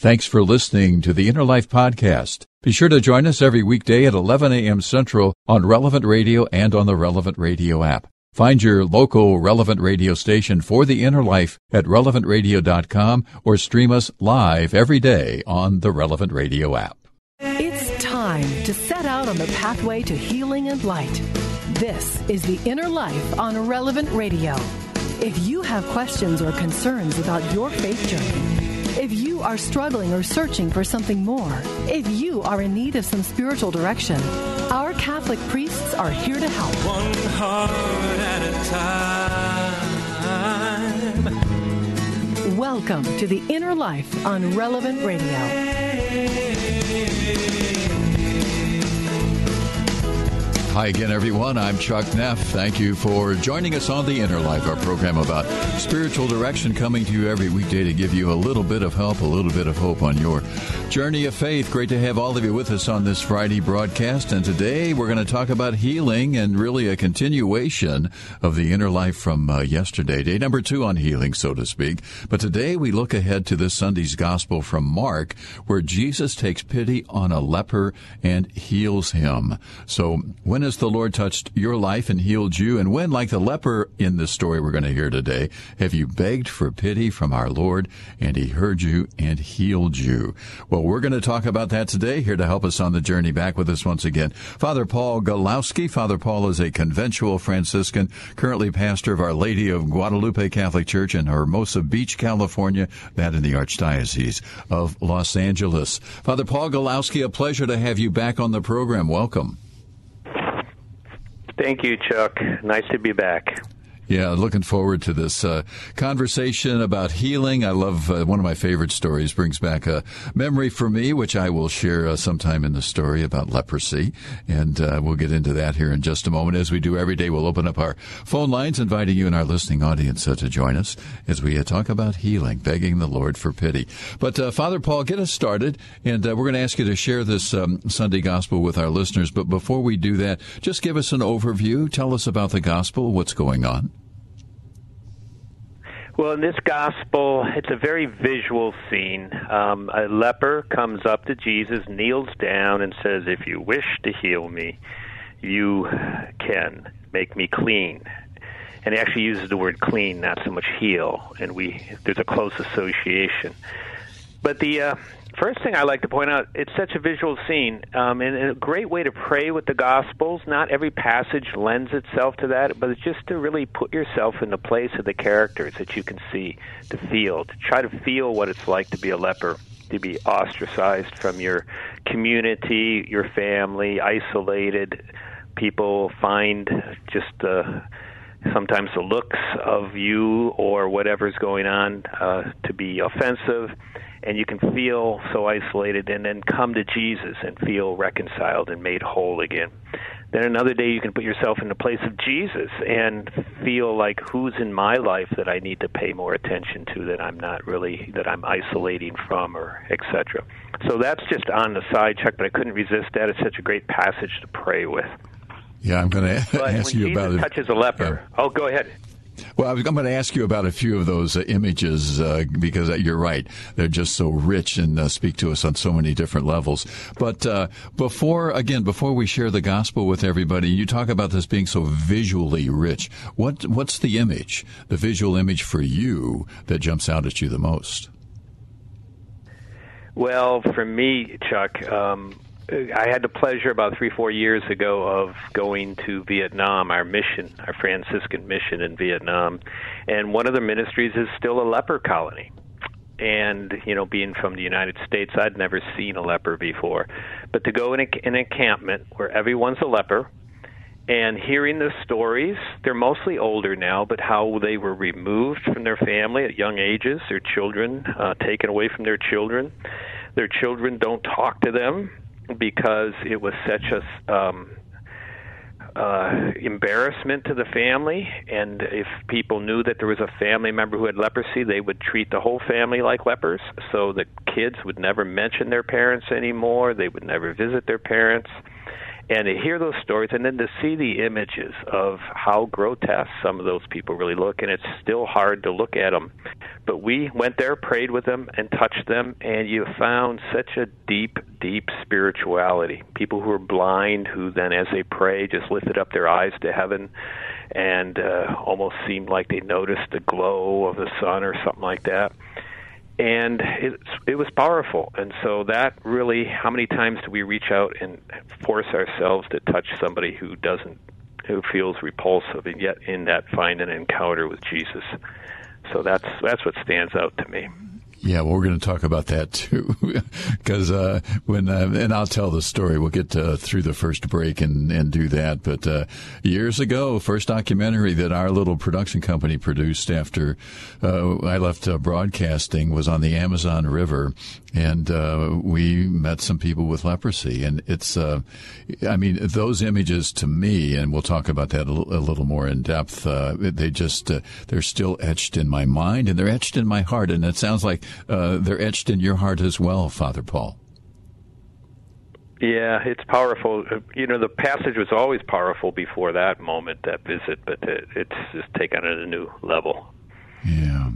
Thanks for listening to the Inner Life Podcast. Be sure to join us every weekday at 11 a.m. Central on Relevant Radio and on the Relevant Radio app. Find your local Relevant Radio station for the Inner Life at relevantradio.com or stream us live every day on the Relevant Radio app. It's time to set out on the pathway to healing and light. This is the Inner Life on Relevant Radio. If you have questions or concerns about your faith journey, if you are struggling or searching for something more, if you are in need of some spiritual direction, our Catholic priests are here to help. One heart at a time. Welcome to the Inner Life on Relevant Radio. Hi again, everyone. I'm Chuck Neff. Thank you for joining us on The Inner Life, our program about spiritual direction coming to you every weekday to give you a little bit of help, a little bit of hope on your journey of faith. Great to have all of you with us on this Friday broadcast. And today we're going to talk about healing and really a continuation of The Inner Life from uh, yesterday, day number two on healing, so to speak. But today we look ahead to this Sunday's gospel from Mark, where Jesus takes pity on a leper and heals him. So when when has the Lord touched your life and healed you? And when, like the leper in this story we're going to hear today, have you begged for pity from our Lord and he heard you and healed you? Well, we're going to talk about that today. Here to help us on the journey back with us once again, Father Paul Gawlowski. Father Paul is a conventual Franciscan, currently pastor of Our Lady of Guadalupe Catholic Church in Hermosa Beach, California, that in the Archdiocese of Los Angeles. Father Paul Gawlowski, a pleasure to have you back on the program. Welcome. Thank you, Chuck. Nice to be back. Yeah, looking forward to this uh, conversation about healing. I love uh, one of my favorite stories, brings back a memory for me, which I will share uh, sometime in the story about leprosy. And uh, we'll get into that here in just a moment. As we do every day, we'll open up our phone lines, inviting you and our listening audience uh, to join us as we uh, talk about healing, begging the Lord for pity. But Father Paul, get us started. And we're going to ask you to share this um, Sunday gospel with our listeners. But before we do that, just give us an overview. Tell us about the gospel, what's going on. Well, in this gospel, it's a very visual scene. Um, a leper comes up to Jesus, kneels down, and says, If you wish to heal me, you can make me clean. And he actually uses the word clean, not so much heal, and we there's a close association. But the uh, First thing I like to point out, it's such a visual scene, um, and a great way to pray with the Gospels. Not every passage lends itself to that, but it's just to really put yourself in the place of the characters that you can see, to feel, to try to feel what it's like to be a leper, to be ostracized from your community, your family, isolated. People find just uh, sometimes the looks of you or whatever's going on uh, to be offensive and you can feel so isolated and then come to Jesus and feel reconciled and made whole again. Then another day you can put yourself in the place of Jesus and feel like who's in my life that I need to pay more attention to that I'm not really that I'm isolating from or etc. So that's just on the side Chuck, but I couldn't resist that. It's such a great passage to pray with. Yeah, I'm going to ask you Jesus about it. touches a leper. Yeah. Oh, go ahead. Well, I was, I'm going to ask you about a few of those uh, images uh, because uh, you're right; they're just so rich and uh, speak to us on so many different levels. But uh, before, again, before we share the gospel with everybody, you talk about this being so visually rich. What what's the image, the visual image for you that jumps out at you the most? Well, for me, Chuck, um, I had the pleasure about three, four years ago of going to Vietnam, our mission, our Franciscan mission in Vietnam, and one of the ministries is still a leper colony. And you know, being from the United States, I'd never seen a leper before, but to go in, a, in an encampment where everyone's a leper, and hearing the stories, they're mostly older now, but how they were removed from their family at young ages, their children uh, taken away from their children. Their children don't talk to them because it was such a um, uh, embarrassment to the family. And if people knew that there was a family member who had leprosy, they would treat the whole family like lepers. So the kids would never mention their parents anymore. They would never visit their parents. And to hear those stories and then to see the images of how grotesque some of those people really look and it's still hard to look at them but we went there prayed with them and touched them and you found such a deep deep spirituality. People who are blind who then as they pray just lifted up their eyes to heaven and uh, almost seemed like they noticed the glow of the sun or something like that and it it was powerful. And so that really, how many times do we reach out and force ourselves to touch somebody who doesn't, who feels repulsive, and yet in that find an encounter with Jesus. So that's that's what stands out to me. Yeah, well, we're going to talk about that too, because uh, when uh, and I'll tell the story. We'll get uh, through the first break and and do that. But uh, years ago, first documentary that our little production company produced after uh, I left uh, broadcasting was on the Amazon River, and we met some people with leprosy. And it's, I mean, those images to me, and we'll talk about that a, l- a little more in depth. they just they're still etched in my mind, and they're etched in my heart. And it sounds like uh, they're etched in your heart as well, Father Paul. Yeah, it's powerful. You know, the passage was always powerful before that moment, that visit, but it's just taken it a new level. Yeah.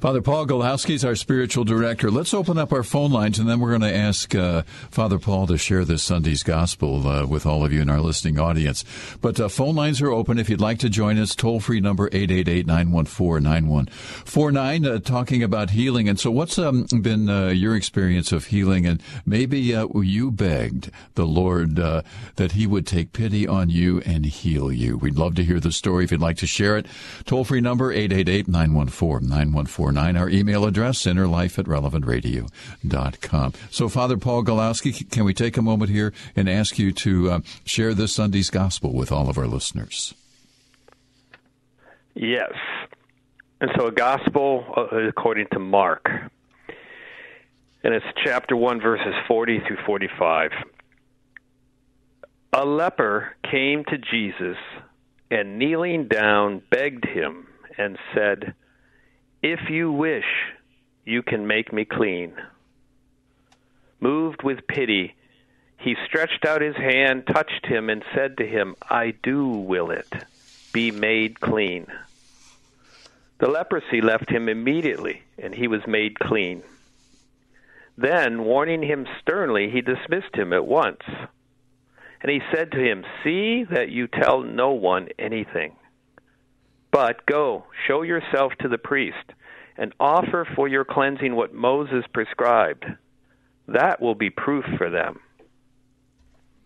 Father Paul Gawlowski is our spiritual director. Let's open up our phone lines and then we're going to ask uh, Father Paul to share this Sunday's gospel uh, with all of you in our listening audience. But uh, phone lines are open if you'd like to join us. Toll free number 888-914-9149 uh, talking about healing. And so what's um, been uh, your experience of healing? And maybe uh, you begged the Lord that he would take pity on you and heal you. We'd love to hear the story if you'd like to share it. Toll free number 888 914 9149. Our email address, innerlife at relevantradio.com. So, Father Paul Gawlowski, can we take a moment here and ask you to uh, share this Sunday's gospel with all of our listeners? Yes. And so, a gospel uh, according to Mark. And it's chapter 1, verses 40 through 45. A leper came to Jesus and kneeling down begged him and said, if you wish, you can make me clean. Moved with pity, he stretched out his hand, touched him, and said to him, I do will it. Be made clean. The leprosy left him immediately, and he was made clean. Then, warning him sternly, he dismissed him at once. And he said to him, See that you tell no one anything. But go, show yourself to the priest, and offer for your cleansing what Moses prescribed. That will be proof for them.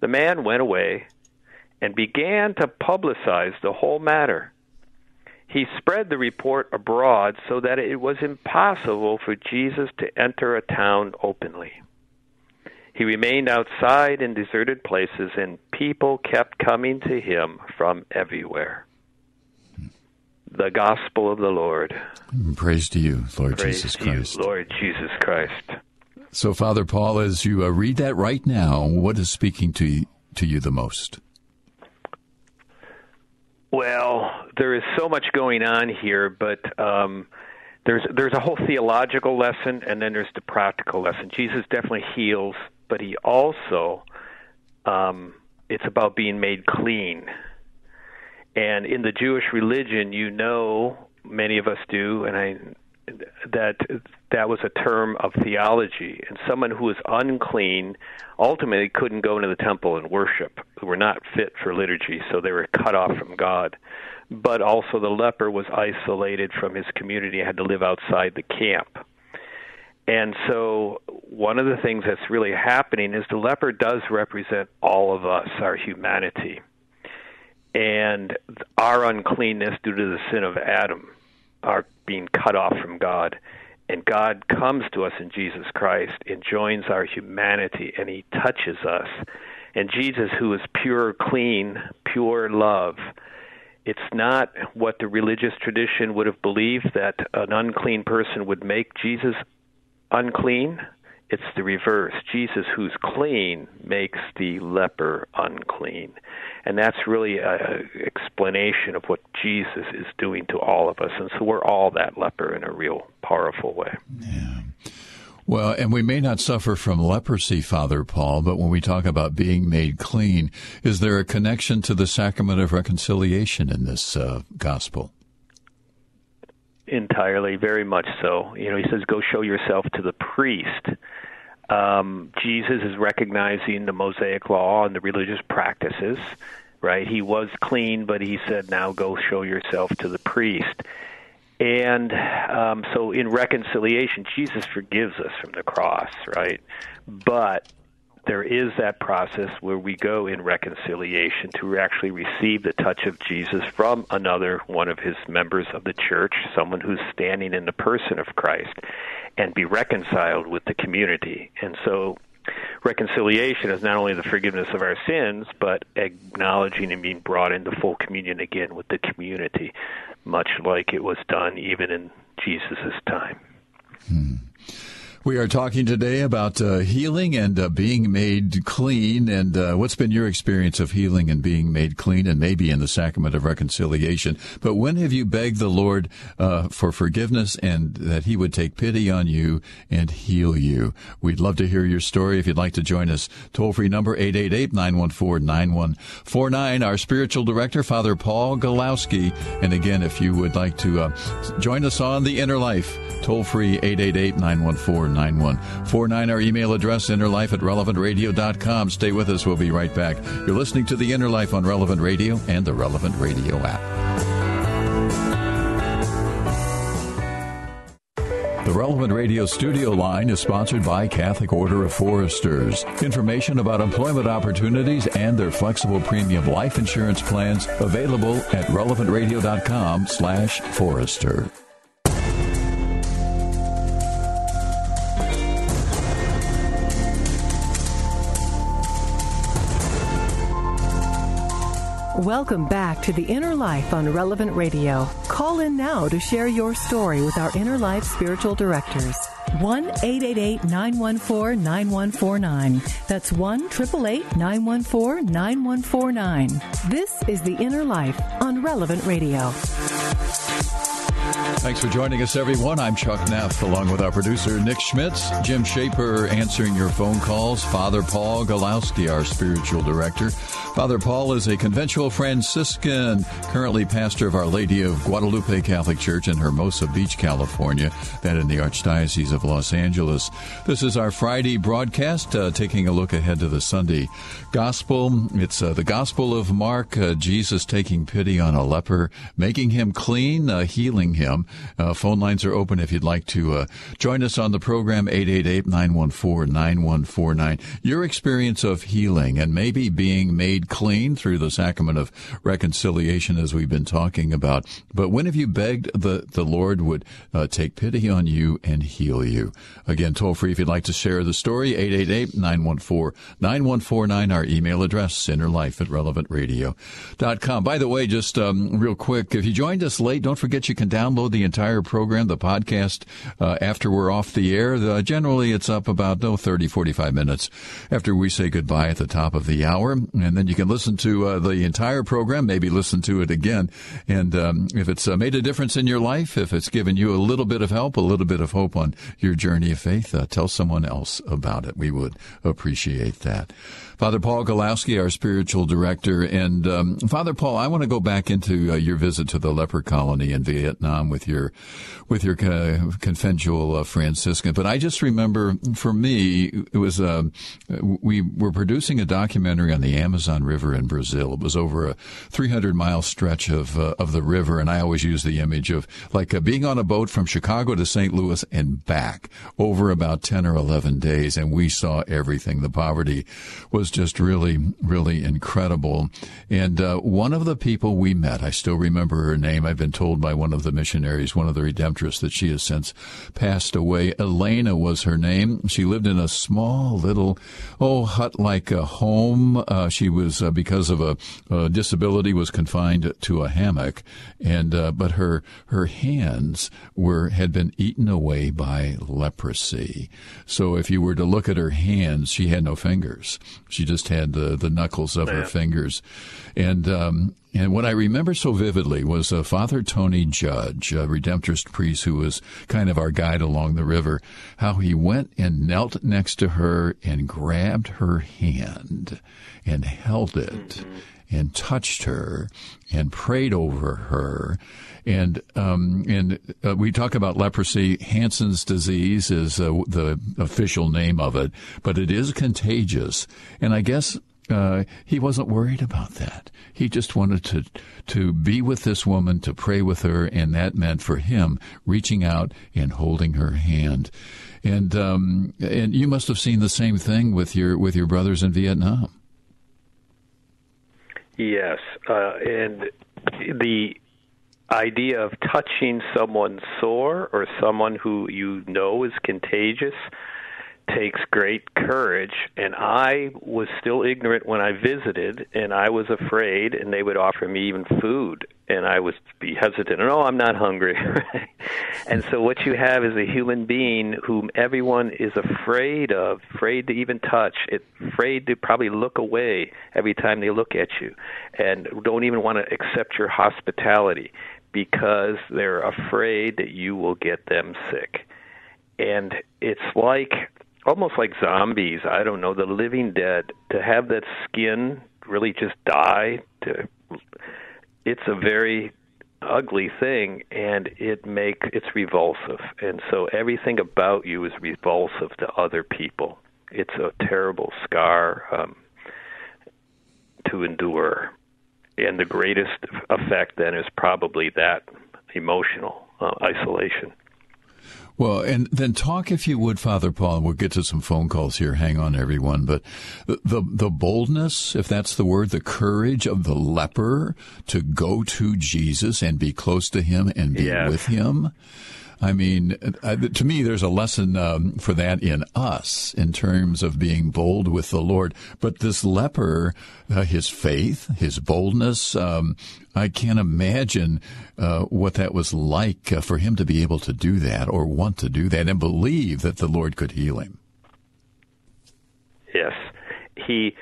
The man went away and began to publicize the whole matter. He spread the report abroad so that it was impossible for Jesus to enter a town openly. He remained outside in deserted places, and people kept coming to him from everywhere the gospel of the Lord. Praise to you, Lord Praise Jesus Christ. You, Lord Jesus Christ. So, Father Paul, as you uh, read that right now, what is speaking to you, to you the most? Well, there is so much going on here, but um, there's there's a whole theological lesson, and then there's the practical lesson. Jesus definitely heals, but he also um, it's about being made clean and in the Jewish religion, you know, many of us do, and I that that was a term of theology, and someone who was unclean ultimately couldn't go into the temple and worship. Who were not fit for liturgy, so they were cut off from God. But also, the leper was isolated from his community; had to live outside the camp. And so, one of the things that's really happening is the leper does represent all of us, our humanity and our uncleanness due to the sin of Adam, our being cut off from God. And God comes to us in Jesus Christ and joins our humanity and he touches us. And Jesus, who is pure, clean, pure love, it's not what the religious tradition would have believed that an unclean person would make Jesus unclean. It's the reverse. Jesus, who's clean, makes the leper unclean. And that's really an explanation of what Jesus is doing to all of us. And so we're all that leper in a real powerful way. Yeah. Well, and we may not suffer from leprosy, Father Paul, but when we talk about being made clean, is there a connection to the sacrament of reconciliation in this uh, gospel? Entirely, very much so. You know, he says, "Go show yourself to the priest." Um, Jesus is recognizing the Mosaic law and the religious practices, right? He was clean, but he said, "Now go show yourself to the priest." And um, so in reconciliation, Jesus forgives us from the cross, right? But there is that process where we go in reconciliation to actually receive the touch of Jesus from another one of his members of the church, someone who's standing in the person of Christ, and be reconciled with the community. And so reconciliation is not only the forgiveness of our sins, but acknowledging and being brought into full communion again with the community, much like it was done even in Jesus' time. Hmm. We are talking today about uh, healing and uh, being made clean. And uh, what's been your experience of healing and being made clean, and maybe in the sacrament of reconciliation? But when have you begged the Lord uh, for forgiveness and that He would take pity on you and heal you? We'd love to hear your story. If you'd like to join us, toll free number 888 914 9149. Our spiritual director, Father Paul Gawlowski. And again, if you would like to uh, join us on the inner life, toll free 888 914 9149. Our email address, innerlife at relevantradio.com. Stay with us. We'll be right back. You're listening to The Inner Life on Relevant Radio and the Relevant Radio app. The Relevant Radio studio line is sponsored by Catholic Order of Foresters. Information about employment opportunities and their flexible premium life insurance plans available at relevantradio.com slash forester. Welcome back to the Inner Life on Relevant Radio. Call in now to share your story with our Inner Life spiritual directors. 1 888 914 9149. That's 1 888 914 9149. This is the Inner Life on Relevant Radio. Thanks for joining us, everyone. I'm Chuck Neff, along with our producer, Nick Schmitz, Jim Shaper answering your phone calls, Father Paul Gawlowski, our spiritual director. Father Paul is a conventual Franciscan, currently pastor of Our Lady of Guadalupe Catholic Church in Hermosa Beach, California, that in the Archdiocese of Los Angeles. This is our Friday broadcast, uh, taking a look ahead to the Sunday Gospel. It's uh, the Gospel of Mark, uh, Jesus taking pity on a leper, making him clean, uh, healing him. Uh, phone lines are open if you'd like to uh, join us on the program, 888-914-9149. Your experience of healing and maybe being made clean through the sacrament of reconciliation as we've been talking about. But when have you begged the, the Lord would uh, take pity on you and heal you? Again, toll free if you'd like to share the story, 888-914-9149, our email address, innerlife at relevantradio.com. By the way, just um, real quick, if you joined us late, don't forget you can download the entire program, the podcast, uh, after we're off the air. The, generally, it's up about, no, 30, 45 minutes after we say goodbye at the top of the hour. And then you can listen to uh, the entire program, maybe listen to it again. And um, if it's uh, made a difference in your life, if it's given you a little bit of help, a little bit of hope on your journey of faith, uh, tell someone else about it. We would appreciate that. Father Paul Gawlowski, our spiritual director. And um, Father Paul, I want to go back into uh, your visit to the leper colony in Vietnam with your with your uh, conventual uh, Franciscan. But I just remember, for me, it was uh, we were producing a documentary on the Amazon River in Brazil. It was over a 300 mile stretch of uh, of the river, and I always use the image of like uh, being on a boat from Chicago to St. Louis and back over about 10 or 11 days, and we saw everything. The poverty was just really, really incredible. And uh, one of the people we met, I still remember her name. I've been told by one of the missionaries, one of the redemptorists, that she has since passed away. Elena was her name. She lived in a small little, oh, hut-like a home. Uh, she was uh, because of a, a, disability was confined to a hammock, and uh, but her her hands were had been eaten away by leprosy. So if you were to look at her hands, she had no fingers. She just had the, the knuckles of her fingers. And um, And what I remember so vividly was uh, Father Tony Judge, a Redemptorist priest who was kind of our guide along the river, how he went and knelt next to her and grabbed her hand and held it mm-hmm. And touched her and prayed over her. And um, and uh, we talk about leprosy. Hansen's disease is uh, the official name of it, but it is contagious. And I guess uh, he wasn't worried about that. He just wanted to to be with this woman, to pray with her, and that meant for him reaching out and holding her hand. And um, and you must have seen the same thing with your with your brothers in Vietnam. Yes, uh, and the idea of touching someone sore or someone who you know is contagious takes great courage and I was still ignorant when I visited and I was afraid and they would offer me even food and I would be hesitant and oh I'm not hungry. And so what you have is a human being whom everyone is afraid of afraid to even touch afraid to probably look away every time they look at you and don't even want to accept your hospitality because they're afraid that you will get them sick. And it's like almost like zombies. I don't know, the living dead. To have that skin really just die, to it's a very ugly thing, and it make it's revulsive. And so everything about you is revulsive to other people. It's a terrible scar um, to endure, and the greatest effect then is probably that emotional uh, isolation. Well, and then talk, if you would, Father Paul, and we'll get to some phone calls here. Hang on, everyone. But the, the, boldness, if that's the word, the courage of the leper to go to Jesus and be close to him and be yes. with him. I mean, uh, to me, there's a lesson um, for that in us in terms of being bold with the Lord. But this leper, uh, his faith, his boldness, um, I can't imagine uh, what that was like uh, for him to be able to do that or want to do that and believe that the Lord could heal him. Yes, he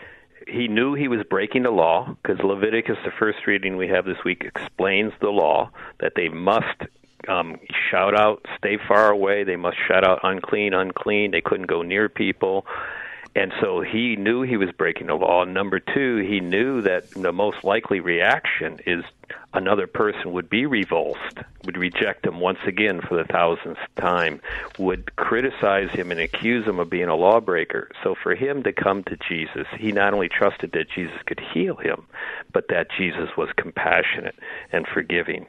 he knew he was breaking the law because Leviticus, the first reading we have this week, explains the law that they must um, shout out, stay far away. They must shout out, unclean, unclean. They couldn't go near people. And so he knew he was breaking the law. Number two, he knew that the most likely reaction is another person would be revulsed, would reject him once again for the thousandth time, would criticize him and accuse him of being a lawbreaker. So for him to come to Jesus, he not only trusted that Jesus could heal him, but that Jesus was compassionate and forgiving.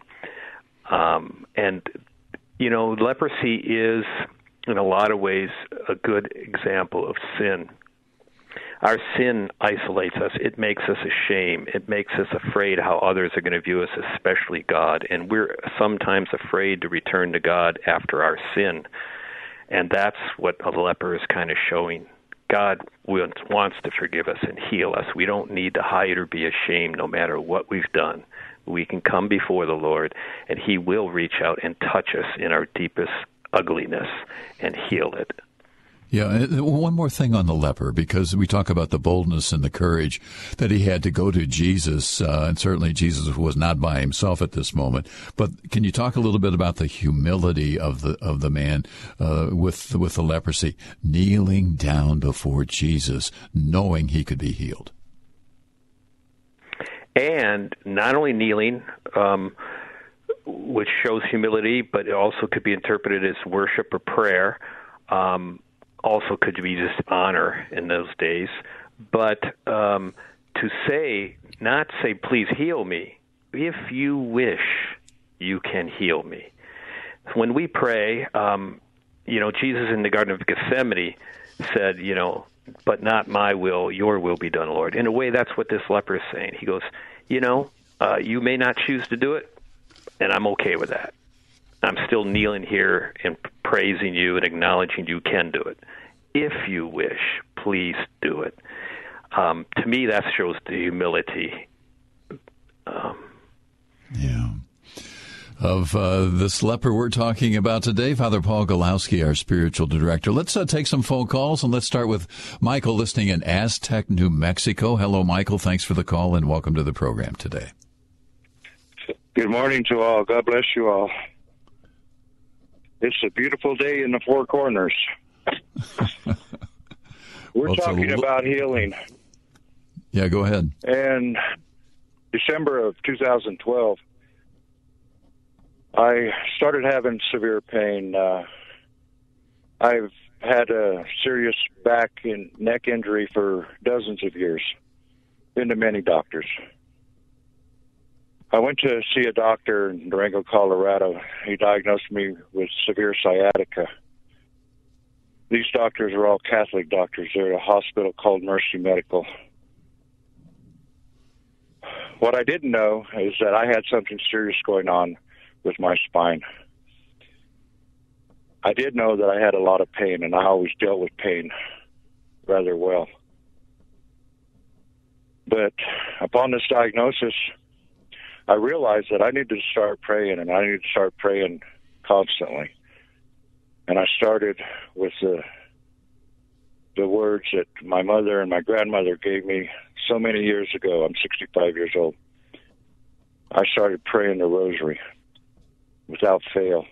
Um, and, you know, leprosy is, in a lot of ways, a good example of sin. Our sin isolates us. It makes us ashamed. It makes us afraid how others are going to view us, especially God. And we're sometimes afraid to return to God after our sin. And that's what a leper is kind of showing. God wants to forgive us and heal us. We don't need to hide or be ashamed no matter what we've done we can come before the Lord, and He will reach out and touch us in our deepest ugliness and heal it. Yeah, one more thing on the leper, because we talk about the boldness and the courage that he had to go to Jesus, uh, and certainly Jesus was not by himself at this moment. But can you talk a little bit about the humility of the of the man uh, with with the leprosy, kneeling down before Jesus, knowing he could be healed? And not only kneeling, um, which shows humility, but it also could be interpreted as worship or prayer. Um, also, could be just honor in those days. But um, to say, not say, please heal me. If you wish, you can heal me. When we pray, um, you know, Jesus in the Garden of Gethsemane said, you know, but not my will, your will be done, Lord. In a way, that's what this leper is saying. He goes, you know, uh, you may not choose to do it, and I'm okay with that. I'm still kneeling here and praising you and acknowledging you can do it. If you wish, please do it. Um, to me, that shows the humility. Um, yeah of uh, this leper we're talking about today. Father Paul Gawlowski, our spiritual director. Let's uh, take some phone calls and let's start with Michael listening in Aztec, New Mexico. Hello, Michael. Thanks for the call and welcome to the program today. Good morning to all. God bless you all. It's a beautiful day in the Four Corners. We're Well, talking l- about healing. Yeah, go ahead. And December of 2012, I started having severe pain. Uh, I've had a serious back and neck injury for dozens of years. Been to many doctors. I went to see a doctor in Durango, Colorado. He diagnosed me with severe sciatica. These doctors are all Catholic doctors. They're at a hospital called Mercy Medical. What I didn't know is that I had something serious going on with my spine. I did know that I had a lot of pain, and I always dealt with pain rather well. But upon this diagnosis, I realized that I needed to start praying, and I needed to start praying constantly. And I started with the the words that my mother and my grandmother gave me so many years ago. I'm 65 years old. I started praying the rosary without fail.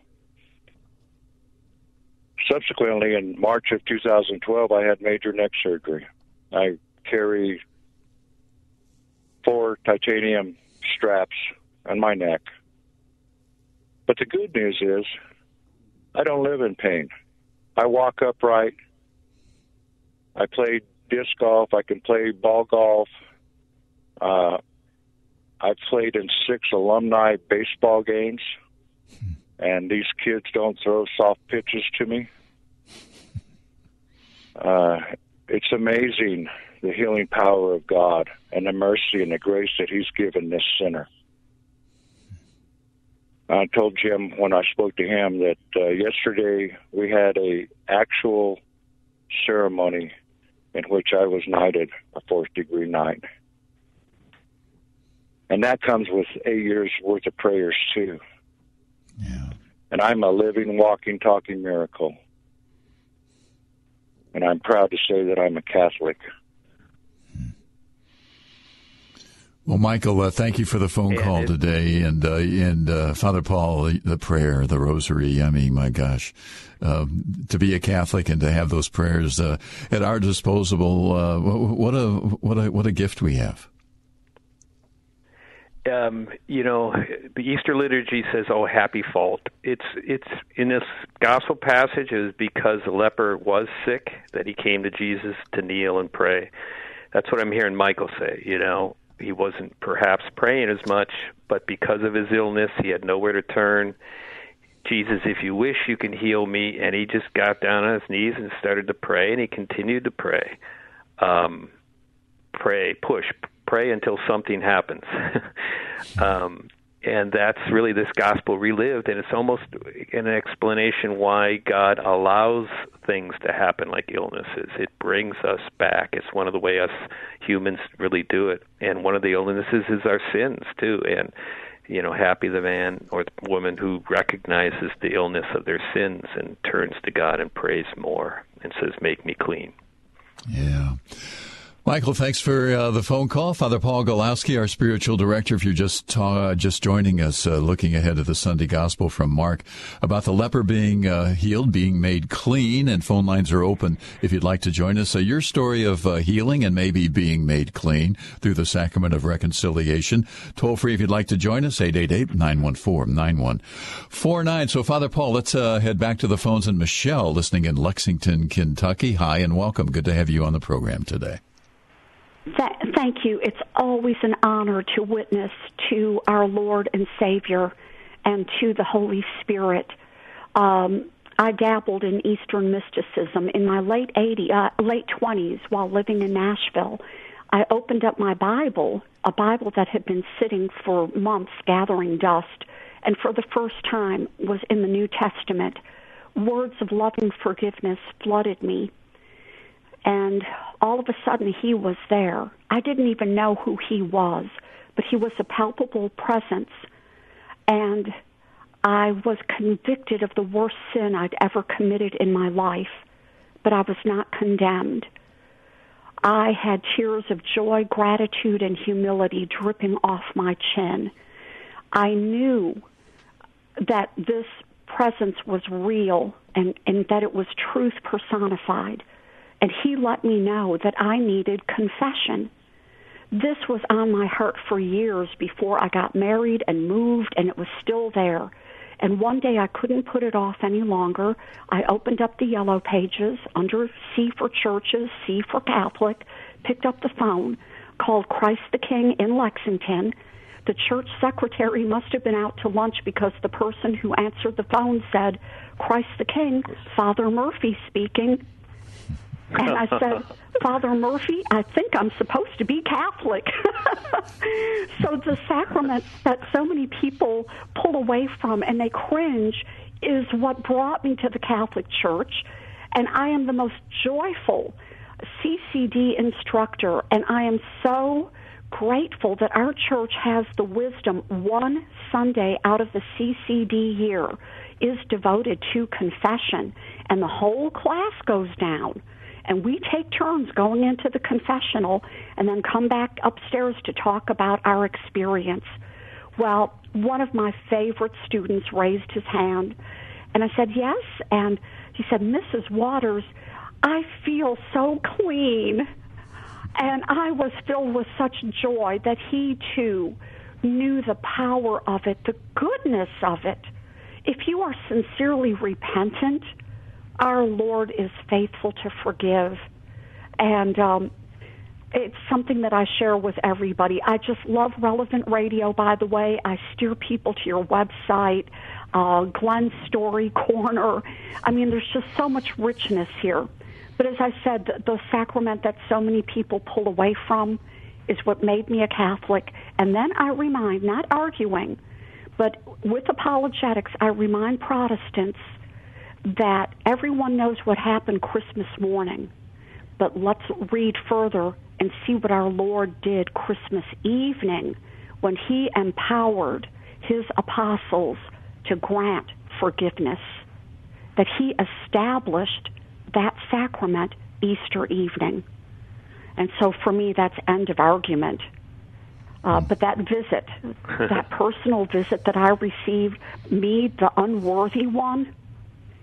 Subsequently, in March of 2012, I had major neck surgery. I carry four titanium straps on my neck. But the good news is, I don't live in pain. I walk upright. I play disc golf. I can play ball golf. Uh, I've played in six alumni baseball games, and these kids don't throw soft pitches to me. Uh, it's amazing the healing power of God and the mercy and the grace that He's given this sinner. I told Jim when I spoke to him that uh, yesterday we had a actual ceremony in which I was knighted a fourth degree knight. And that comes with eight years worth of prayers too. Yeah. And I'm a living, walking, talking miracle. And I'm proud to say that I'm a Catholic. Well, Michael, uh, thank you for the phone Yeah, call today, and uh, and uh, Father Paul, the, the prayer, the Rosary. I mean, my gosh, um, to be a Catholic and to have those prayers uh, at our disposal, uh, wh- what a what a what a gift we have. Um, you know, the Easter liturgy says, "Oh, happy fault." It's it's in this gospel passage is because the leper was sick that he came to Jesus to kneel and pray. That's what I'm hearing Michael say. You know, he wasn't perhaps praying as much, but because of his illness, he had nowhere to turn. Jesus, if you wish, you can heal me. And he just got down on his knees and started to pray, and he continued to pray. Um, pray, push, pray until something happens. um, and that's really this gospel relived, and it's almost an explanation why God allows things to happen like illnesses. It brings us back. It's one of the way us humans really do it. And one of the illnesses is our sins too. And you know, happy the man or the woman who recognizes the illness of their sins and turns to God and prays more and says, "Make me clean." Yeah. Michael, thanks for uh, the phone call. Father Paul Gawlowski, our spiritual director, if you're just just joining us, uh, looking ahead of the Sunday Gospel from Mark about the leper being uh, healed, being made clean, and phone lines are open if you'd like to join us. Uh, your story of uh, healing and maybe being made clean through the sacrament of reconciliation. Toll free if you'd like to join us, 888-914-9149. So, Father Paul, let's uh, head back to the phones and Michelle, listening in Lexington, Kentucky. Hi and welcome. Good to have you on the program today. Th- thank you. It's always an honor to witness to our Lord and Savior and to the Holy Spirit. Um, I dabbled in Eastern mysticism in my late 80, uh, late 20s while living in Nashville. I opened up my Bible, a Bible that had been sitting for months gathering dust, and for the first time was in the New Testament. Words of loving forgiveness flooded me and all of a sudden he was there. I didn't even know who he was, but he was a palpable presence. And I was convicted of the worst sin I'd ever committed in my life, but I was not condemned. I had tears of joy, gratitude, and humility dripping off my chin. I knew that this presence was real and, and that it was truth personified. And he let me know that I needed confession. This was on my heart for years before I got married and moved, and it was still there. And one day I couldn't put it off any longer. I opened up the yellow pages under C for churches, C for Catholic, picked up the phone, called Christ the King in Lexington. The church secretary must have been out to lunch because the person who answered the phone said, Christ the King, Father Murphy speaking. And I said, Father Murphy, I think I'm supposed to be Catholic. so the sacrament that so many people pull away from and they cringe is what brought me to the Catholic Church. And I am the most joyful CCD instructor, and I am so grateful that our church has the wisdom one Sunday out of the CCD year is devoted to confession, and the whole class goes down. And we take turns going into the confessional and then come back upstairs to talk about our experience. Well, one of my favorite students raised his hand, and I said, Yes. And he said, Mrs. Waters, I feel so clean. And I was filled with such joy that he too knew the power of it, the goodness of it. If you are sincerely repentant, our Lord is faithful to forgive. And um, it's something that I share with everybody. I just love relevant radio, by the way. I steer people to your website, uh, Glenn's Story Corner. I mean, there's just so much richness here. But as I said, the sacrament that so many people pull away from is what made me a Catholic. And then I remind, not arguing, but with apologetics, I remind Protestants that everyone knows what happened Christmas morning. But let's read further and see what our Lord did Christmas evening when he empowered his apostles to grant forgiveness, that he established that sacrament Easter evening. And so for me, that's end of argument. Uh, but that visit, that personal visit that I received, me, the unworthy one,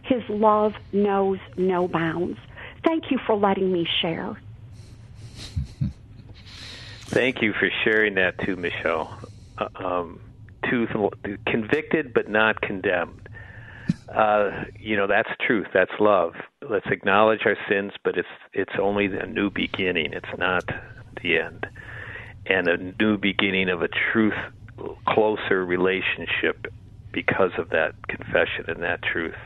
his love knows no bounds. Thank you for letting me share. Thank you for sharing that too, Michelle. Uh, um, to convicted but not condemned uh, you know that's truth that's love let's acknowledge our sins but it's it's only a new beginning it's not the end and a new beginning of a truth closer relationship because of that confession and that truth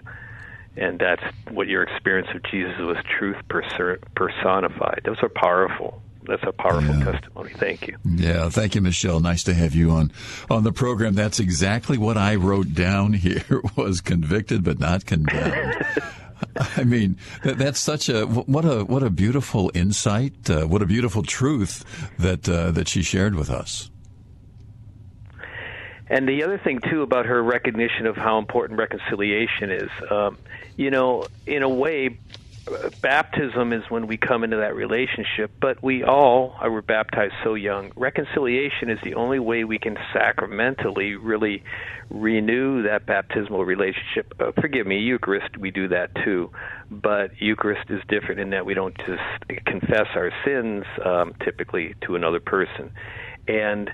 and that's what your experience of Jesus was truth personified those are powerful that's a powerful yeah. testimony. Thank you. Yeah, thank you, Michelle. Nice to have you on on the program. That's exactly what I wrote down here was convicted but not condemned. I mean, that, that's such a what a what a beautiful insight, uh, what a beautiful truth that uh, that she shared with us. And the other thing too about her recognition of how important reconciliation is, um, you know, in a way, baptism is when we come into that relationship, but we all were baptized so young. Reconciliation is the only way we can sacramentally really renew that baptismal relationship. Uh, forgive me, Eucharist, we do that too, but Eucharist is different in that we don't just confess our sins um, typically to another person. And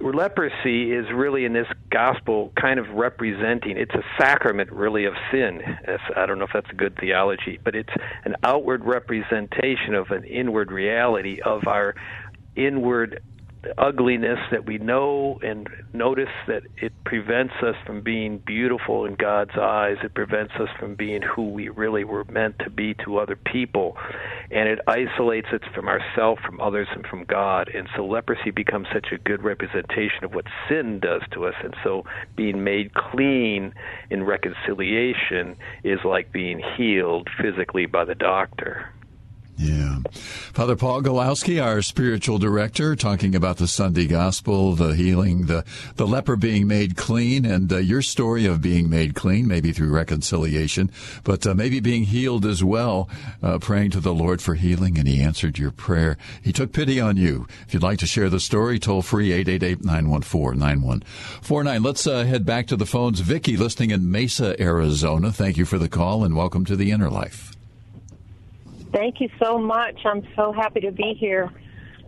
leprosy is really in this gospel kind of representing it's a sacrament really of sin. I don't know if that's a good theology but it's an outward representation of an inward reality of our inward ugliness that we know and notice that it prevents us from being beautiful in God's eyes. It prevents us from being who we really were meant to be to other people. And it isolates us from ourselves, from others, and from God. And so leprosy becomes such a good representation of what sin does to us. And so being made clean in reconciliation is like being healed physically by the doctor. Yeah. Father Paul Gawlowski, our spiritual director, talking about the Sunday gospel, the healing, the, the leper being made clean, and uh, your story of being made clean, maybe through reconciliation, but uh, maybe being healed as well, uh, praying to the Lord for healing, and he answered your prayer. He took pity on you. If you'd like to share the story, toll free 888-914-9149. Let's uh, head back to the phones. Vicky, listening in Mesa, Arizona. Thank you for the call, and welcome to the Inner Life. Thank you so much. I'm so happy to be here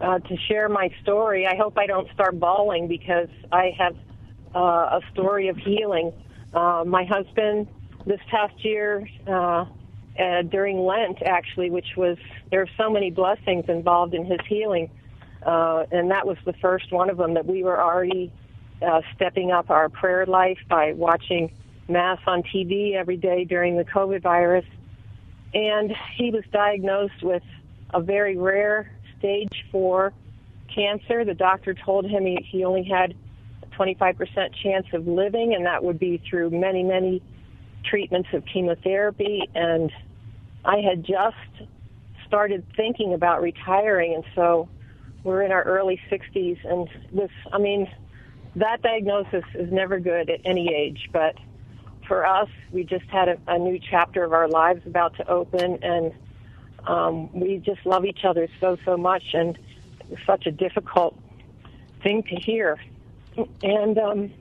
uh, to share my story. I hope I don't start bawling because I have uh, a story of healing. Uh, my husband, this past year, uh, uh, during Lent, actually, which was, there are so many blessings involved in his healing. Uh, and that was the first one of them that we were already stepping up our prayer life by watching Mass on TV every day during the COVID virus and he was diagnosed with a very rare stage four cancer. The doctor told him he, he only had a 25% chance of living, and that would be through many, many treatments of chemotherapy. And I had just started thinking about retiring, and so we're in our early 60s. And this, I mean, that diagnosis is never good at any age, but for us, we just had a, a new chapter of our lives about to open, and um, we just love each other so so much, and such a difficult thing to hear. And um,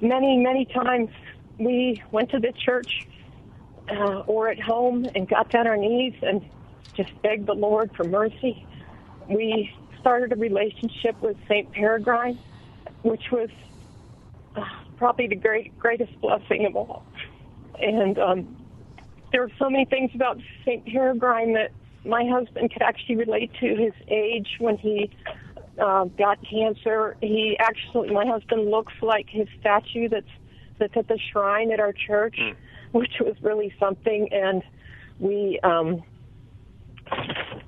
many many times we went to the church uh, or at home and got down our knees and just begged the Lord for mercy. We started a relationship with Saint Peregrine, which was uh, probably the great greatest blessing of all. And um, there are so many things about Saint Peregrine that my husband could actually relate to. His age when he uh, got cancer, he actually my husband looks like his statue that's that's at the shrine at our church, mm. which was really something. And we, um,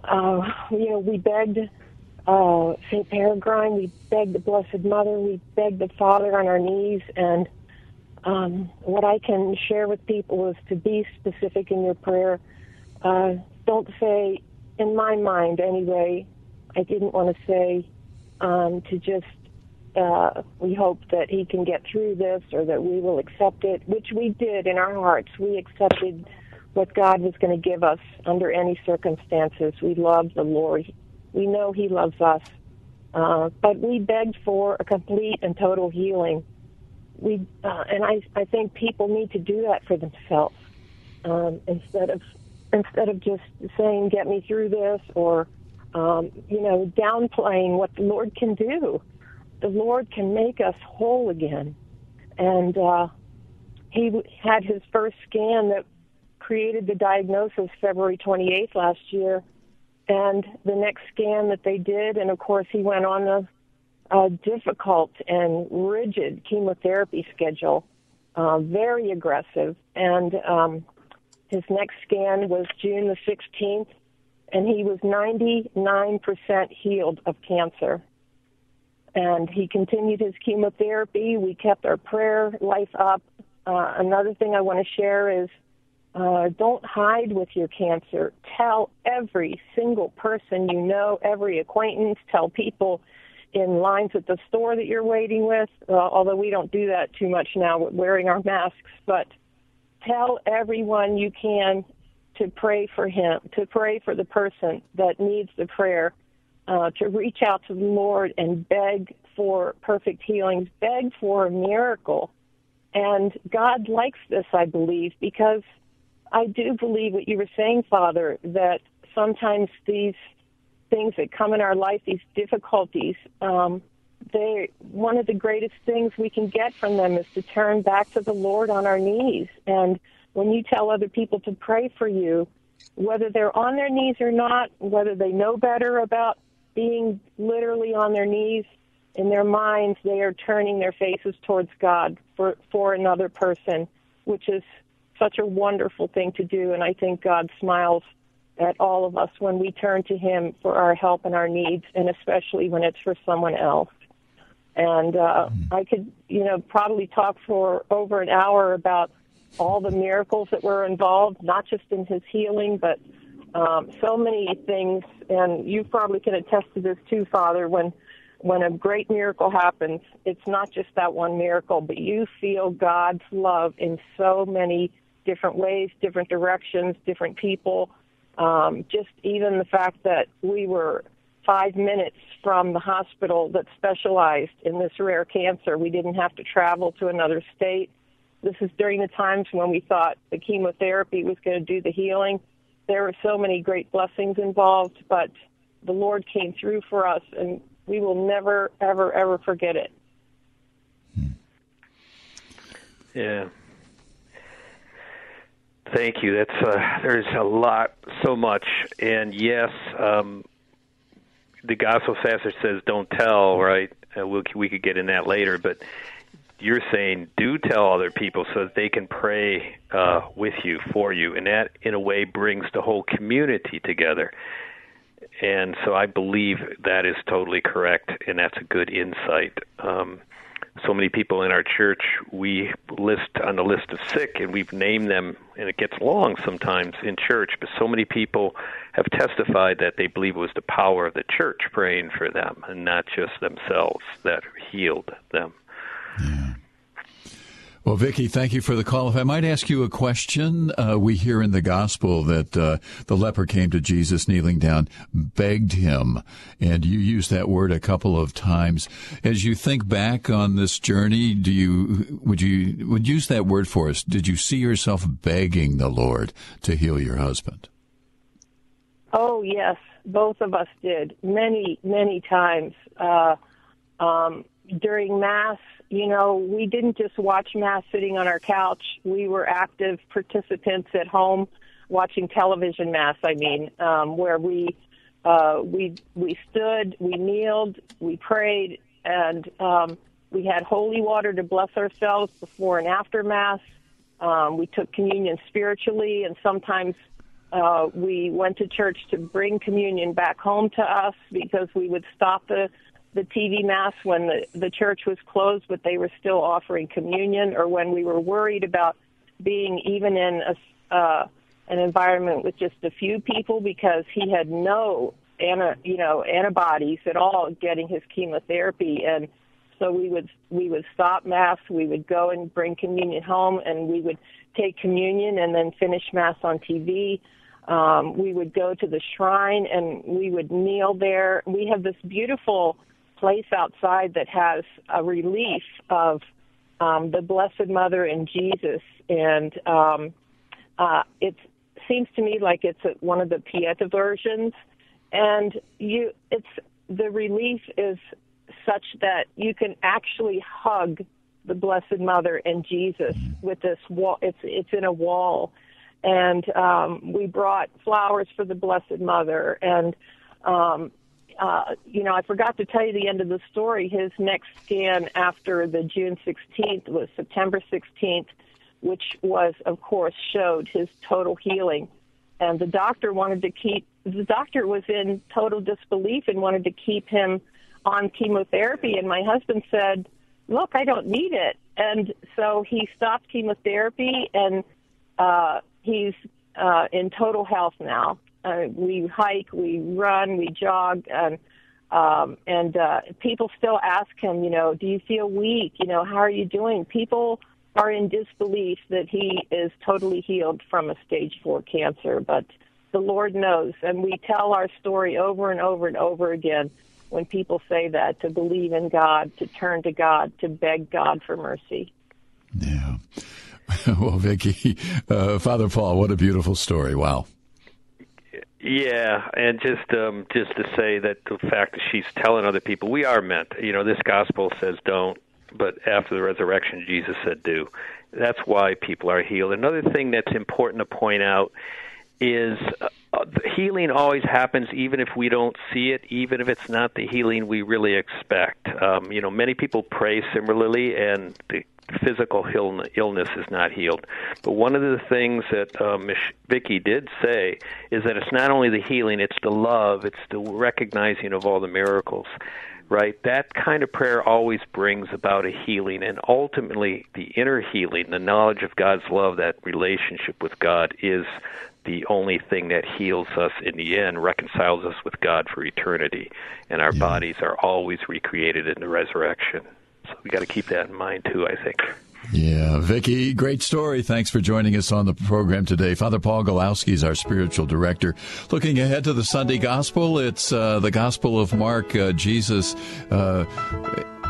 uh, you know, we begged uh, St. Peregrine. We begged the Blessed Mother. We begged the Father on our knees. And um, what I can share with people is to be specific in your prayer. Uh, don't say, in my mind anyway, I didn't want to say um, to just, uh, we hope that he can get through this or that we will accept it, which we did in our hearts. We accepted what God was going to give us under any circumstances. We loved the Lord. We know He loves us. Uh, but we begged for a complete and total healing. We uh, and I, I think people need to do that for themselves um, instead of instead of just saying "Get me through this" or um, you know downplaying what the Lord can do. The Lord can make us whole again, and uh, He had His first scan that created the diagnosis February 28th last year and the next scan that they did, and of course he went on a, a difficult and rigid chemotherapy schedule, uh, very aggressive. And um, his next scan was June the 16th, and he was 99% healed of cancer. And he continued his chemotherapy. We kept our prayer life up. Uh, another thing I want to share is uh, don't hide with your cancer. Tell every single person you know, every acquaintance. Tell people in lines at the store that you're waiting with, uh, although we don't do that too much now with wearing our masks. But tell everyone you can to pray for him, to pray for the person that needs the prayer, uh, to reach out to the Lord and beg for perfect healings, beg for a miracle. And God likes this, I believe, because I do believe what you were saying, Father, that sometimes these things that come in our life, these difficulties, um, they one of the greatest things we can get from them is to turn back to the Lord on our knees. And when you tell other people to pray for you, whether they're on their knees or not, whether they know better about being literally on their knees, in their minds they are turning their faces towards God for for another person, which is such a wonderful thing to do, and I think God smiles at all of us when we turn to Him for our help and our needs, and especially when it's for someone else. And uh, I could, you know, probably talk for over an hour about all the miracles that were involved, not just in His healing, but um, so many things, and you probably can attest to this too, Father. When when a great miracle happens, it's not just that one miracle, but you feel God's love in so many different ways, different directions, different people. Um, just even the fact that we were five minutes from the hospital that specialized in this rare cancer. We didn't have to travel to another state. This is during the times when we thought the chemotherapy was going to do the healing. There were so many great blessings involved, but the Lord came through for us, and we will never, ever, ever forget it. Yeah. Thank you. That's uh, there's a lot, so much, and yes, um, the gospel pastor says don't tell, right? Uh, we'll, we could get in that later, but you're saying do tell other people so that they can pray uh, with you for you, and that in a way brings the whole community together. And so I believe that is totally correct, and that's a good insight. Um, so many people in our church we list on the list of sick and we've named them and it gets long sometimes in church but so many people have testified that they believe it was the power of the church praying for them and not just themselves that healed them yeah. Well, Vicki, thank you for the call. If I might ask you a question, uh, we hear in the gospel that uh, the leper came to Jesus, kneeling down, begged him, and you use that word a couple of times. As you think back on this journey, do you would you would use that word for us? Did you see yourself begging the Lord to heal your husband? Oh yes, both of us did many many times. Uh, um, during Mass, you know, we didn't just watch Mass sitting on our couch. We were active participants at home watching television Mass, I mean, um, where we, uh, we, we stood, we kneeled, we prayed, and um, we had holy water to bless ourselves before and after Mass. Um, we took communion spiritually, and sometimes uh, we went to church to bring communion back home to us because we would stop the the TV mass when the, the church was closed, but they were still offering communion, or when we were worried about being even in a, uh, an environment with just a few people because he had no ana, you know antibodies at all getting his chemotherapy. And so we would we would stop mass we would go and bring communion home and we would take communion and then finish mass on TV um, we would go to the shrine and we would kneel there. We have this beautiful place outside that has a relief of um, the Blessed Mother and Jesus, and um, uh, it seems to me like it's a, one of the Pieta versions, and you, it's the relief is such that you can actually hug the Blessed Mother and Jesus with this wall. It's it's in a wall, and um, we brought flowers for the Blessed Mother, and um, uh, you know, I forgot to tell you the end of the story. His next scan after the June 16th was September 16th, which was, of course, showed his total healing. And the doctor wanted to keep, the doctor was in total disbelief and wanted to keep him on chemotherapy. And my husband said, Look, I don't need it. And so he stopped chemotherapy and uh, he's uh, in total health now. Uh, we hike, we run, we jog, and um, and uh, people still ask him, you know, do you feel weak? You know, how are you doing? People are in disbelief that he is totally healed from a stage four cancer, but the Lord knows, and we tell our story over and over and over again when people say that to believe in God, to turn to God, to beg God for mercy. Yeah. well, Vicki, uh, Father Paul, what a beautiful story! Wow. Yeah, and just um, just to say that the fact that she's telling other people, we are meant. You know, this gospel says don't, but after the resurrection, Jesus said do. That's why people are healed. Another thing that's important to point out is uh, healing always happens even if we don't see it, even if it's not the healing we really expect. Um, you know, many people pray similarly, and the physical illness is not healed. But one of the things that uh, Ms. Vicki did say is that it's not only the healing, it's the love, it's the recognizing of all the miracles. Right? That kind of prayer always brings about a healing, and ultimately, the inner healing, the knowledge of God's love, that relationship with God, is the only thing that heals us in the end, reconciles us with God for eternity, and our yeah. bodies are always recreated in the resurrection. So we got to keep that in mind too. I think. Yeah, Vicki, great story. Thanks for joining us on the program today. Father Paul Gawlowski is our spiritual director. Looking ahead to the Sunday Gospel, it's uh, the Gospel of Mark. Uh, Jesus uh,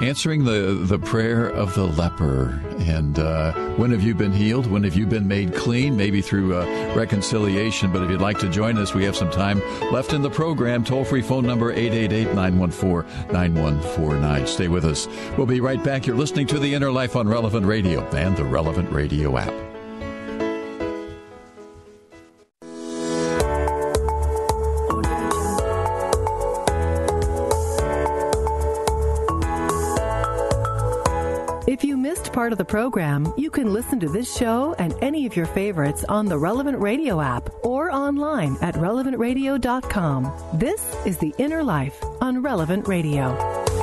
answering the, the prayer of the leper. And uh, when have you been healed? When have you been made clean? Maybe through uh, reconciliation. But if you'd like to join us, we have some time left in the program. Toll free phone number 888 914 9149. Stay with us. We'll be right back. You're listening to The Inner Life on Relevant Radio and the Relevant Radio app. Part of the program, you can listen to this show and any of your favorites on the Relevant Radio app or online at relevantradio.com. This is The Inner Life on Relevant Radio.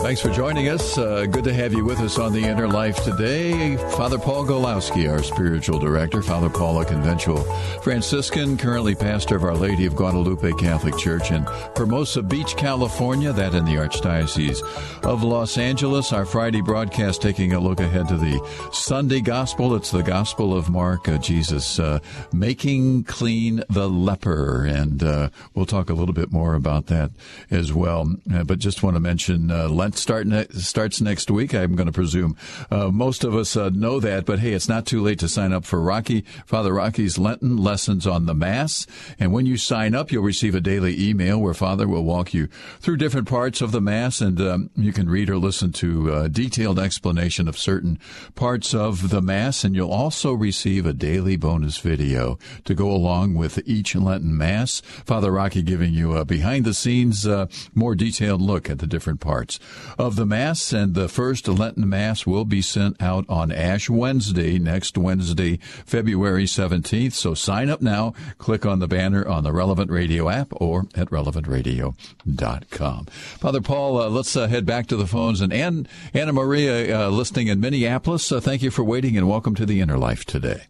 Thanks for joining us. Uh, good to have you with us on The Inner Life today. Father Paul Gawlowski, our spiritual director. Father Paul, a conventual Franciscan, currently pastor of Our Lady of Guadalupe Catholic Church in Hermosa Beach, California, that in the Archdiocese of Los Angeles. Our Friday broadcast taking a look ahead to the Sunday Gospel. It's the Gospel of Mark, uh, Jesus uh, making clean the leper. And uh, we'll talk a little bit more about that as well. Uh, but just want to mention uh, start ne- starts next week. I'm going to presume uh, most of us uh, know that, but hey, it's not too late to sign up for Rocky Father Rocky's Lenten lessons on the Mass. And when you sign up, you'll receive a daily email where Father will walk you through different parts of the Mass, and um, you can read or listen to a detailed explanation of certain parts of the Mass. And you'll also receive a daily bonus video to go along with each Lenten Mass. Father Rocky giving you a behind the scenes, uh, more detailed look at the different parts of the Mass, and the first Lenten Mass will be sent out on Ash Wednesday, next Wednesday, February 17th. So sign up now. Click on the banner on the Relevant Radio app or at relevantradio.com. Father Paul, uh, let's uh, head back to the phones. And Ann, Anna Maria, uh, listening in Minneapolis, uh, thank you for waiting and welcome to the Inner Life today.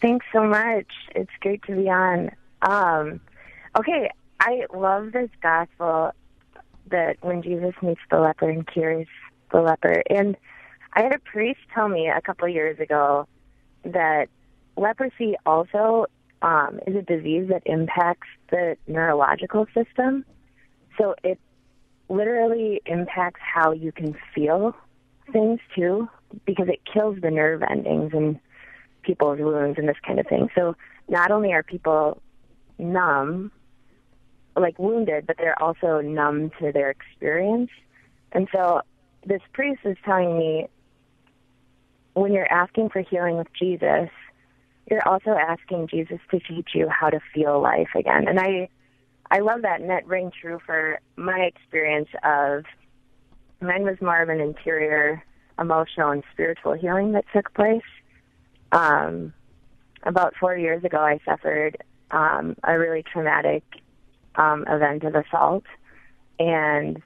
Thanks so much. It's great to be on. Um, okay, I love this gospel that when Jesus meets the leper and cures the leper. And I had a priest tell me a couple of years ago that leprosy also um, is a disease that impacts the neurological system. So it literally impacts how you can feel things too, because it kills the nerve endings and people's wounds and this kind of thing. So not only are people numb like wounded, but they're also numb to their experience. And so this priest is telling me when you're asking for healing with Jesus, you're also asking Jesus to teach you how to feel life again. And I I love that and that rang true for my experience of mine was more of an interior emotional and spiritual healing that took place. Um, about four years ago, I suffered um, a really traumatic um, event of assault, and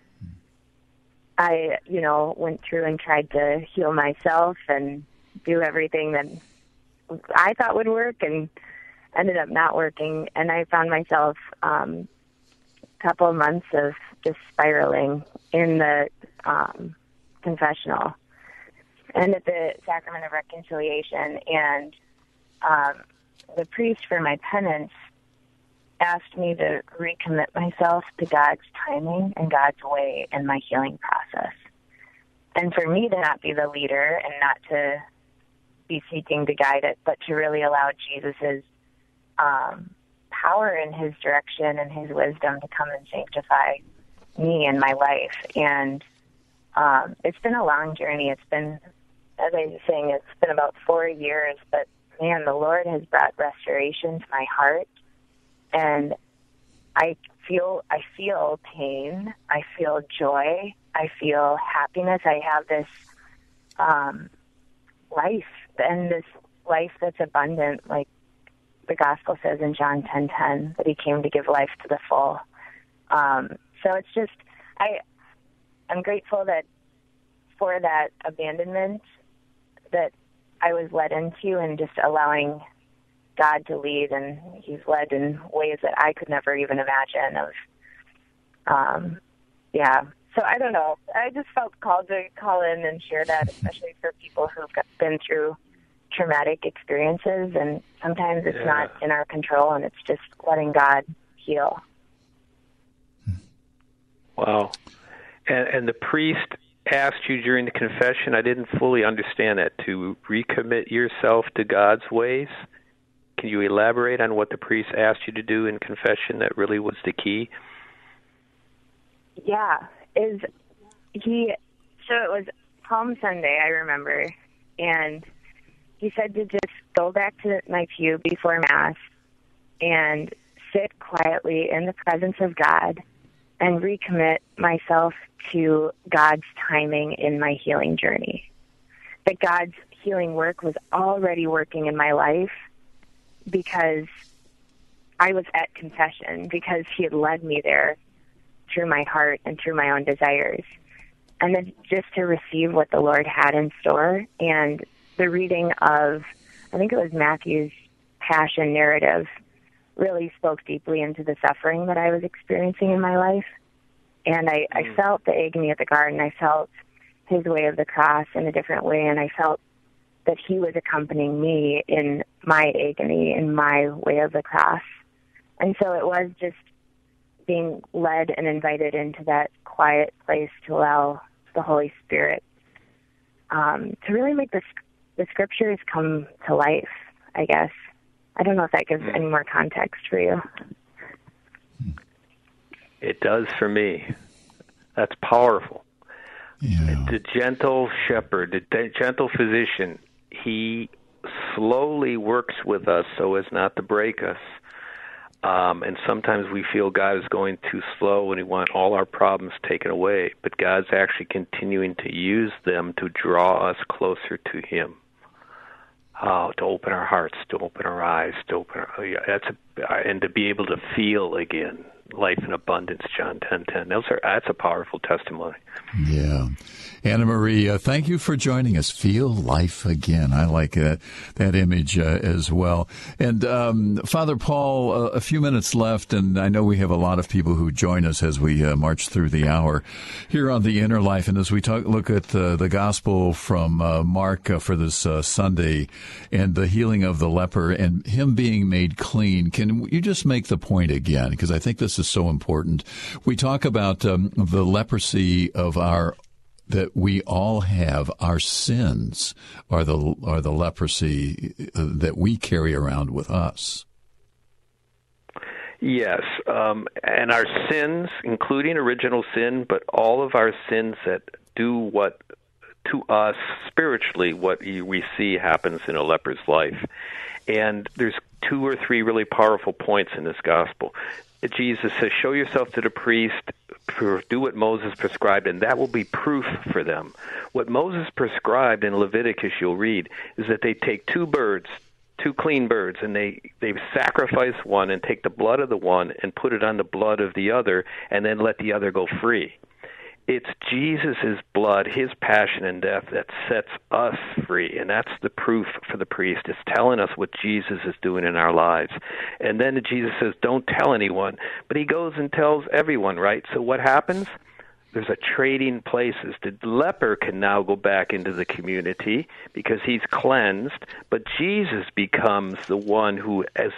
I, you know, went through and tried to heal myself and do everything that I thought would work, and ended up not working. And I found myself um, a couple of months of just spiraling in the um, confessional and at the sacrament of reconciliation. And um, the priest for my penance asked me to recommit myself to God's timing and God's way in my healing process. And for me to not be the leader and not to be seeking to guide it, but to really allow Jesus's um, power and his direction and his wisdom to come and sanctify me and my life. And um, it's been a long journey. It's been, as I was saying, it's been about four years, but man, the Lord has brought restoration to my heart and I feel I feel pain, I feel joy, I feel happiness. I have this um, life and this life that's abundant, like the gospel says in John ten ten that He came to give life to the full. Um, so it's just I I'm grateful that for that abandonment that I was led into and just allowing God to lead and he's led in ways that I could never even imagine of um yeah. So I don't know. I just felt called to call in and share that, especially for people who've been through traumatic experiences and sometimes it's Yeah. not in our control and it's just letting God heal. Wow. And, and the priest asked you during the confession, I didn't fully understand that, to recommit yourself to God's ways. Can you elaborate on what the priest asked you to do in confession that really was the key? Yeah, is he? So it was Palm Sunday, I remember, and he said to just go back to my pew before Mass and sit quietly in the presence of God and recommit myself to God's timing in my healing journey. That God's healing work was already working in my life because I was at confession, because He had led me there through my heart and through my own desires. And then just to receive what the Lord had in store and the reading of, I think it was Matthew's passion narrative, really spoke deeply into the suffering that I was experiencing in my life. And I, I mm. felt the agony at the garden. I felt his way of the cross in a different way. And I felt that he was accompanying me in my agony, in my way of the cross. And so it was just being led and invited into that quiet place to allow the Holy Spirit um, to really make the, the scriptures come to life, I guess. I don't know if that gives any more context for you. It does for me. That's powerful. Yeah. The gentle shepherd, the gentle physician, he slowly works with us so as not to break us. Um, and sometimes we feel God is going too slow and we want all our problems taken away. But God's actually continuing to use them to draw us closer to Him. Oh, to open our hearts, to open our eyes, to open our, yeah, that's a, and to be able to feel again life in abundance. John ten ten. Those are that's a powerful testimony. Yeah. Anna Marie, uh, thank you for joining us. Feel life again. I like that, that image uh, as well. And um, Father Paul, uh, a few minutes left, and I know we have a lot of people who join us as we uh, march through the hour here on the Inner Life. And as we talk, look at uh, the gospel from uh, Mark for this Sunday and the healing of the leper and him being made clean, can you just make the point again? Because I think this is so important. We talk about um, the leprosy of our that we all have our sins are the are the leprosy uh, that we carry around with us. Yes, um, and our sins, including original sin, but all of our sins that do what to us spiritually what we see happens in a leper's life. And there's two or three really powerful points in this gospel. Jesus says, Show yourself to the priest, do what Moses prescribed, and that will be proof for them. What Moses prescribed in Leviticus, you'll read, is that they take two birds, two clean birds, and they, they sacrifice one and take the blood of the one and put it on the blood of the other, and then let the other go free it's Jesus' blood, his passion and death that sets us free. And that's the proof for the priest. It's telling us what Jesus is doing in our lives. And then Jesus says, Don't tell anyone. But he goes and tells everyone, right? So what happens? There's a trading places. The leper can now go back into the community because he's cleansed, but Jesus becomes the one who as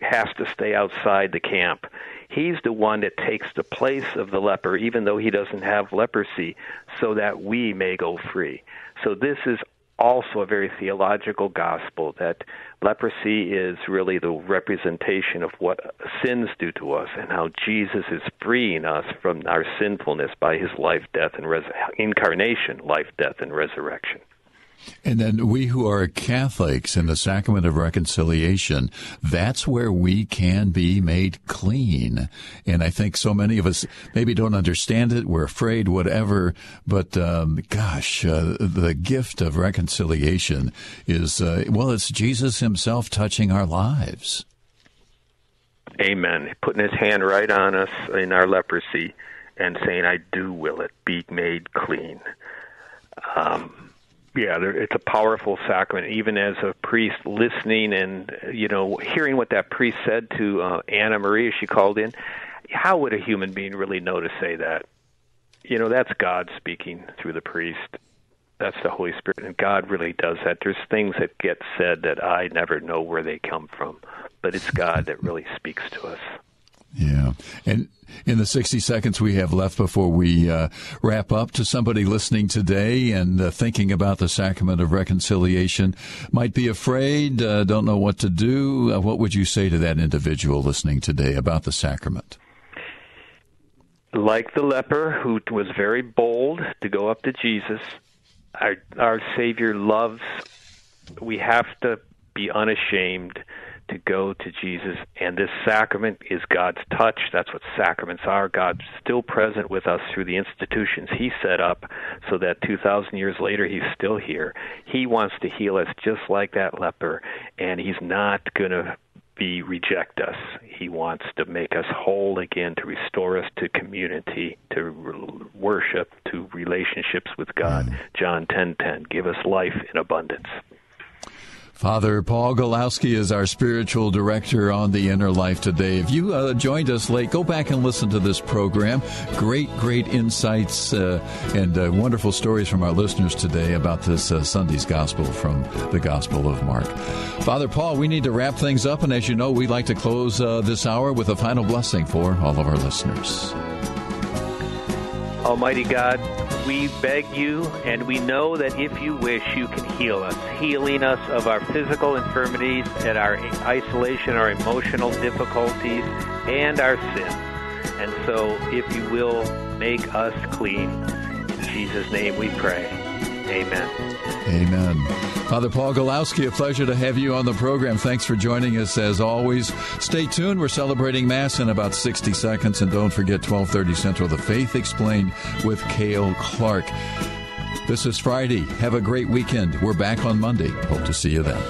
has to stay outside the camp. He's the one that takes the place of the leper, even though he doesn't have leprosy, so that we may go free. So, this is also a very theological gospel that leprosy is really the representation of what sins do to us and how Jesus is freeing us from our sinfulness by his life, death, and res- incarnation, life, death, and resurrection. And then we who are Catholics in the sacrament of reconciliation, that's where we can be made clean. And I think so many of us maybe don't understand it. We're afraid, whatever. But um, gosh, uh, the gift of reconciliation is, uh, well, it's Jesus himself touching our lives. Amen. Putting his hand right on us in our leprosy and saying, I do will it, be made clean. Um, Yeah, it's a powerful sacrament. Even as a priest listening and you know hearing what that priest said to uh, Anna Maria, she called in. How would a human being really know to say that? You know, that's God speaking through the priest. That's the Holy Spirit, and God really does that. There's things that get said that I never know where they come from, but it's God that really speaks to us. Yeah. And in the 60 seconds we have left before we uh, wrap up, to somebody listening today and uh, thinking about the sacrament of reconciliation, might be afraid, uh, don't know what to do, uh, what would you say to that individual listening today about the sacrament? Like the leper who was very bold to go up to Jesus, our, our Savior loves, we have to be unashamed to go to Jesus. And this sacrament is God's touch. That's what sacraments are. God's still present with us through the institutions He set up so that 2,000 years later He's still here. He wants to heal us just like that leper, and He's not going to be reject us. He wants to make us whole again, to restore us to community, to worship, to relationships with God. Mm. John 10:10, give us life in abundance. Father Paul Gawlowski is our spiritual director on the Inner Life today. If you uh, joined us late, go back and listen to this program. Great, great insights uh, and uh, wonderful stories from our listeners today about this uh, Sunday's Gospel from the Gospel of Mark. Father Paul, we need to wrap things up, and as you know, we'd like to close uh, this hour with a final blessing for all of our listeners. Almighty God, we beg you, and we know that if you wish, you can heal us, healing us of our physical infirmities and our isolation, our emotional difficulties, and our sin. And so, if you will, make us clean. In Jesus' name we pray. Amen. Amen. Father Paul Gawlowski, a pleasure to have you on the program. Thanks for joining us as always. Stay tuned. We're celebrating Mass in about 60 seconds. And don't forget 1230 Central, The Faith Explained with Cale Clark. This is Friday. Have a great weekend. We're back on Monday. Hope to see you then.